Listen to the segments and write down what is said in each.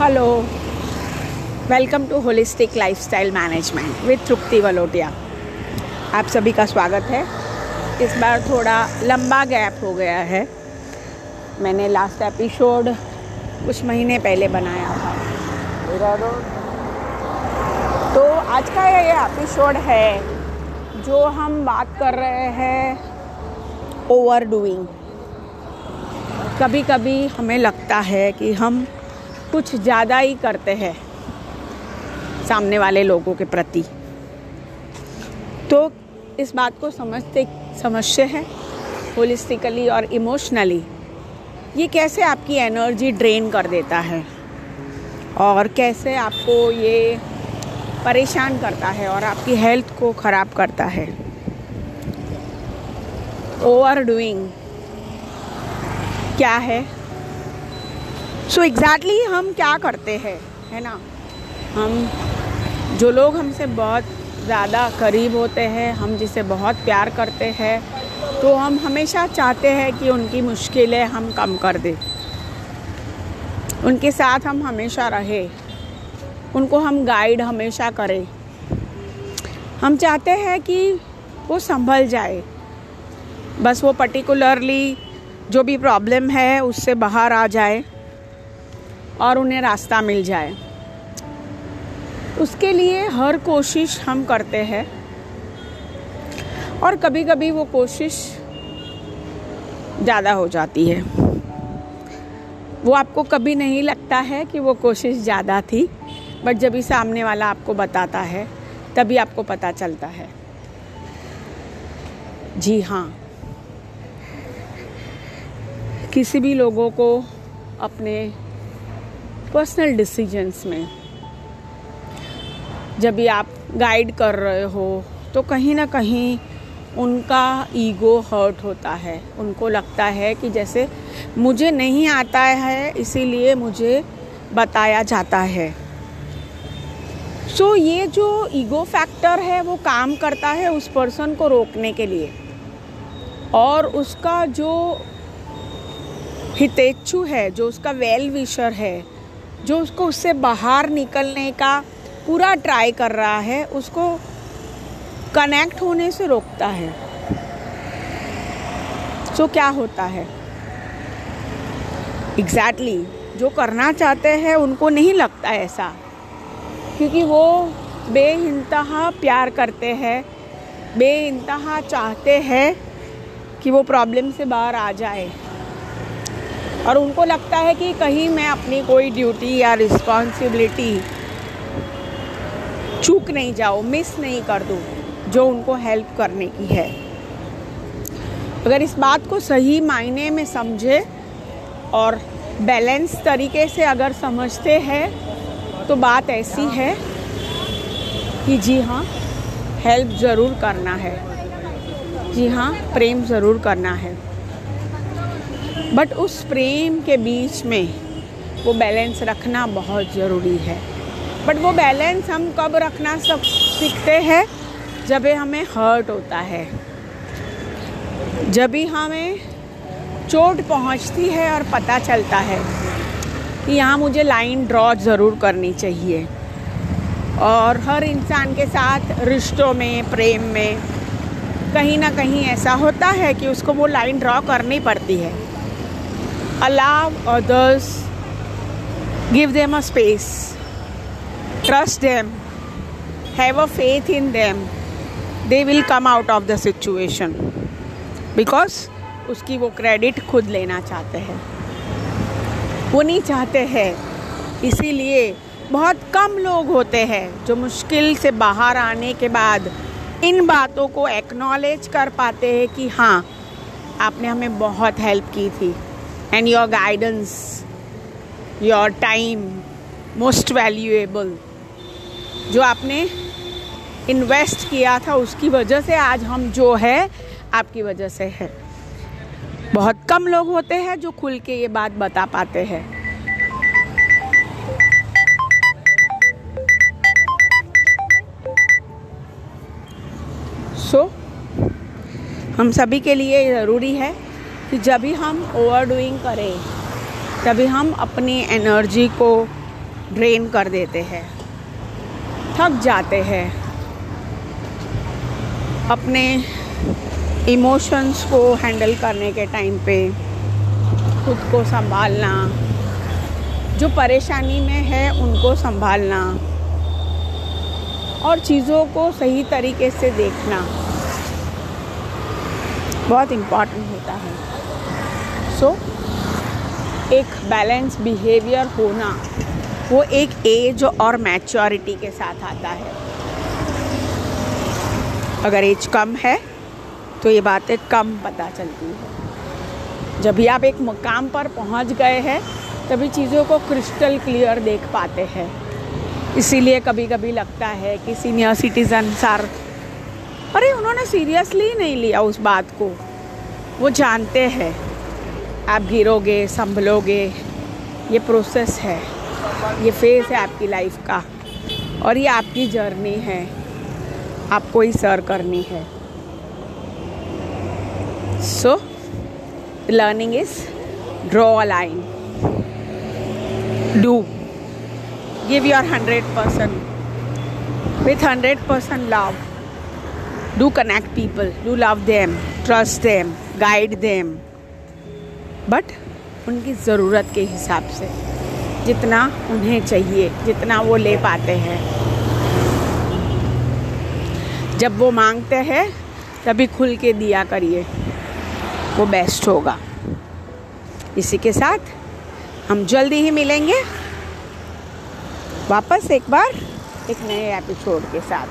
Hello welcome to holistic lifestyle management with Tripti Valotia आप सभी का स्वागत है। इस बार थोड़ा लंबा गैप हो गया है। मैंने लास्ट एपिसोड कुछ महीने पहले बनाया था। तो आज का ये एपिसोड है जो हम बात कर रहे हैं ओवर डूइंग कभी कभी हमें लगता है कि हम कुछ ज़्यादा ही करते हैं सामने वाले लोगों के प्रति। तो इस बात को समझते समझते हैं होलिस्टिकली और इमोशनली ये कैसे आपकी एनर्जी ड्रेन कर देता है? और कैसे आपको ये परेशान करता है और आपकी हेल्थ को ख़राब करता है? ओवर डूइंग क्या है? सो so एग्ज़ैक्टली exactly हम क्या करते हैं, है ना? हम, जो लोग हमसे बहुत ज़्यादा करीब होते हैं, हम जिसे बहुत प्यार करते हैं तो हम हमेशा चाहते हैं कि उनकी मुश्किलें हम कम कर दें। उनके साथ हम हमेशा रहे। उनको हम गाइड हमेशा करें। हम चाहते हैं कि वो संभल जाए। बस वो पर्टिकुलरली जो भी प्रॉब्लम है, उससे बाहर आ जाए। और उन्हें रास्ता मिल जाए। उसके लिए हर कोशिश हम करते हैं। और कभी कभी वो कोशिश ज़्यादा हो जाती है। वो आपको कभी नहीं लगता है कि वो कोशिश ज़्यादा थी, बट जब भी सामने वाला आपको बताता है, तभी आपको पता चलता है। जी हाँ। किसी भी लोगों को अपने पर्सनल डिसीजंस में। जब भी आप गाइड कर रहे हो तो कहीं ना कहीं उनका ईगो हर्ट होता है। उनको लगता है कि जैसे मुझे नहीं आता है इसीलिए मुझे बताया जाता है। सो so, ये जो ईगो फैक्टर है वो काम करता है उस पर्सन को रोकने के लिए। और उसका जो हितेच्छु है जो उसका वेल विशर है जो उसको उससे बाहर निकलने का पूरा ट्राई कर रहा है उसको कनेक्ट होने से रोकता है। सो so, क्या होता है? एग्जैक्टली exactly, जो करना चाहते हैं उनको नहीं लगता ऐसा। क्योंकि वो बेइंतहा प्यार करते हैं बेइंतहा चाहते हैं कि वो प्रॉब्लम से बाहर आ जाए। और उनको लगता है कि कहीं मैं अपनी कोई ड्यूटी या रिस्पॉन्सिबिलिटी चूक नहीं जाओ मिस नहीं कर दूँ, जो उनको हेल्प करने की है। अगर इस बात को सही मायने में समझे और बैलेंस तरीके से अगर समझते हैं तो बात ऐसी है कि जी हाँ हेल्प ज़रूर करना है। जी हाँ प्रेम ज़रूर करना है। बट उस प्रेम के बीच में वो बैलेंस रखना बहुत ज़रूरी है। बट वो बैलेंस हम कब रखना सब सीखते हैं? जब हमें हर्ट होता है। जब भी हमें चोट पहुँचती है और पता चलता है कि यहाँ मुझे लाइन ड्रॉ ज़रूर करनी चाहिए। और हर इंसान के साथ रिश्तों में, प्रेम में कहीं ना कहीं ऐसा होता है कि उसको वो लाइन ड्रॉ करनी पड़ती है। Allow others, give them a space, trust them, have a faith in them, they will come out of the situation because उसकी वो क्रेडिट खुद लेना चाहते हैं वो नहीं चाहते हैं इसीलिए बहुत कम लोग होते हैं जो मुश्किल से बाहर आने के बाद इन बातों को एक्नॉलेज कर पाते हैं कि हाँ आपने हमें बहुत हेल्प की थी and your guidance, your time most valuable. जो आपने इन्वेस्ट किया था उसकी वजह से आज हम जो है आपकी वजह से है। बहुत कम लोग होते हैं जो खुल के ये बात बता पाते हैं। सो so, हम सभी के लिए ज़रूरी है कि जब भी हम ओवर डूइंग करें तभी हम अपनी एनर्जी को ड्रेन कर देते हैं, थक जाते हैं, अपने इमोशंस को हैंडल करने के टाइम पे, खुद को संभालना, जो परेशानी में है उनको संभालना और चीज़ों को सही तरीके से देखना। बहुत इंपॉर्टेंट होता है। सो so, एक बैलेंस बिहेवियर होना वो एक एज और मैच्योरिटी के साथ आता है। अगर एज कम है तो ये बातें कम पता चलती है। जब भी आप एक मुकाम पर पहुँच गए हैं तभी चीज़ों को क्रिस्टल क्लियर देख पाते हैं। इसीलिए कभी कभी लगता है कि सीनियर सिटीजन सर अरे, उन्होंने सीरियसली नहीं लिया उस बात को। वो जानते हैं। आप गिरोगे, संभलोगे, ये प्रोसेस है। ये फ़ेज़ है आपकी लाइफ का। और ये आपकी जर्नी है। आपको ही सर करनी है। So learning is draw a line do give your 100% with 100% love. Do connect people. Do love them. Trust them. Guide them. But उनकी ज़रूरत के हिसाब से जितना उन्हें चाहिए, जितना वो ले पाते हैं। जब वो मांगते हैं, तभी खुल के दिया करिए। वो बेस्ट होगा। इसी के साथ हम जल्दी ही मिलेंगे। वापस एक बार एक नए एपिसोड के साथ।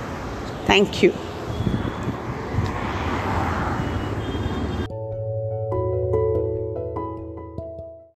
Thank you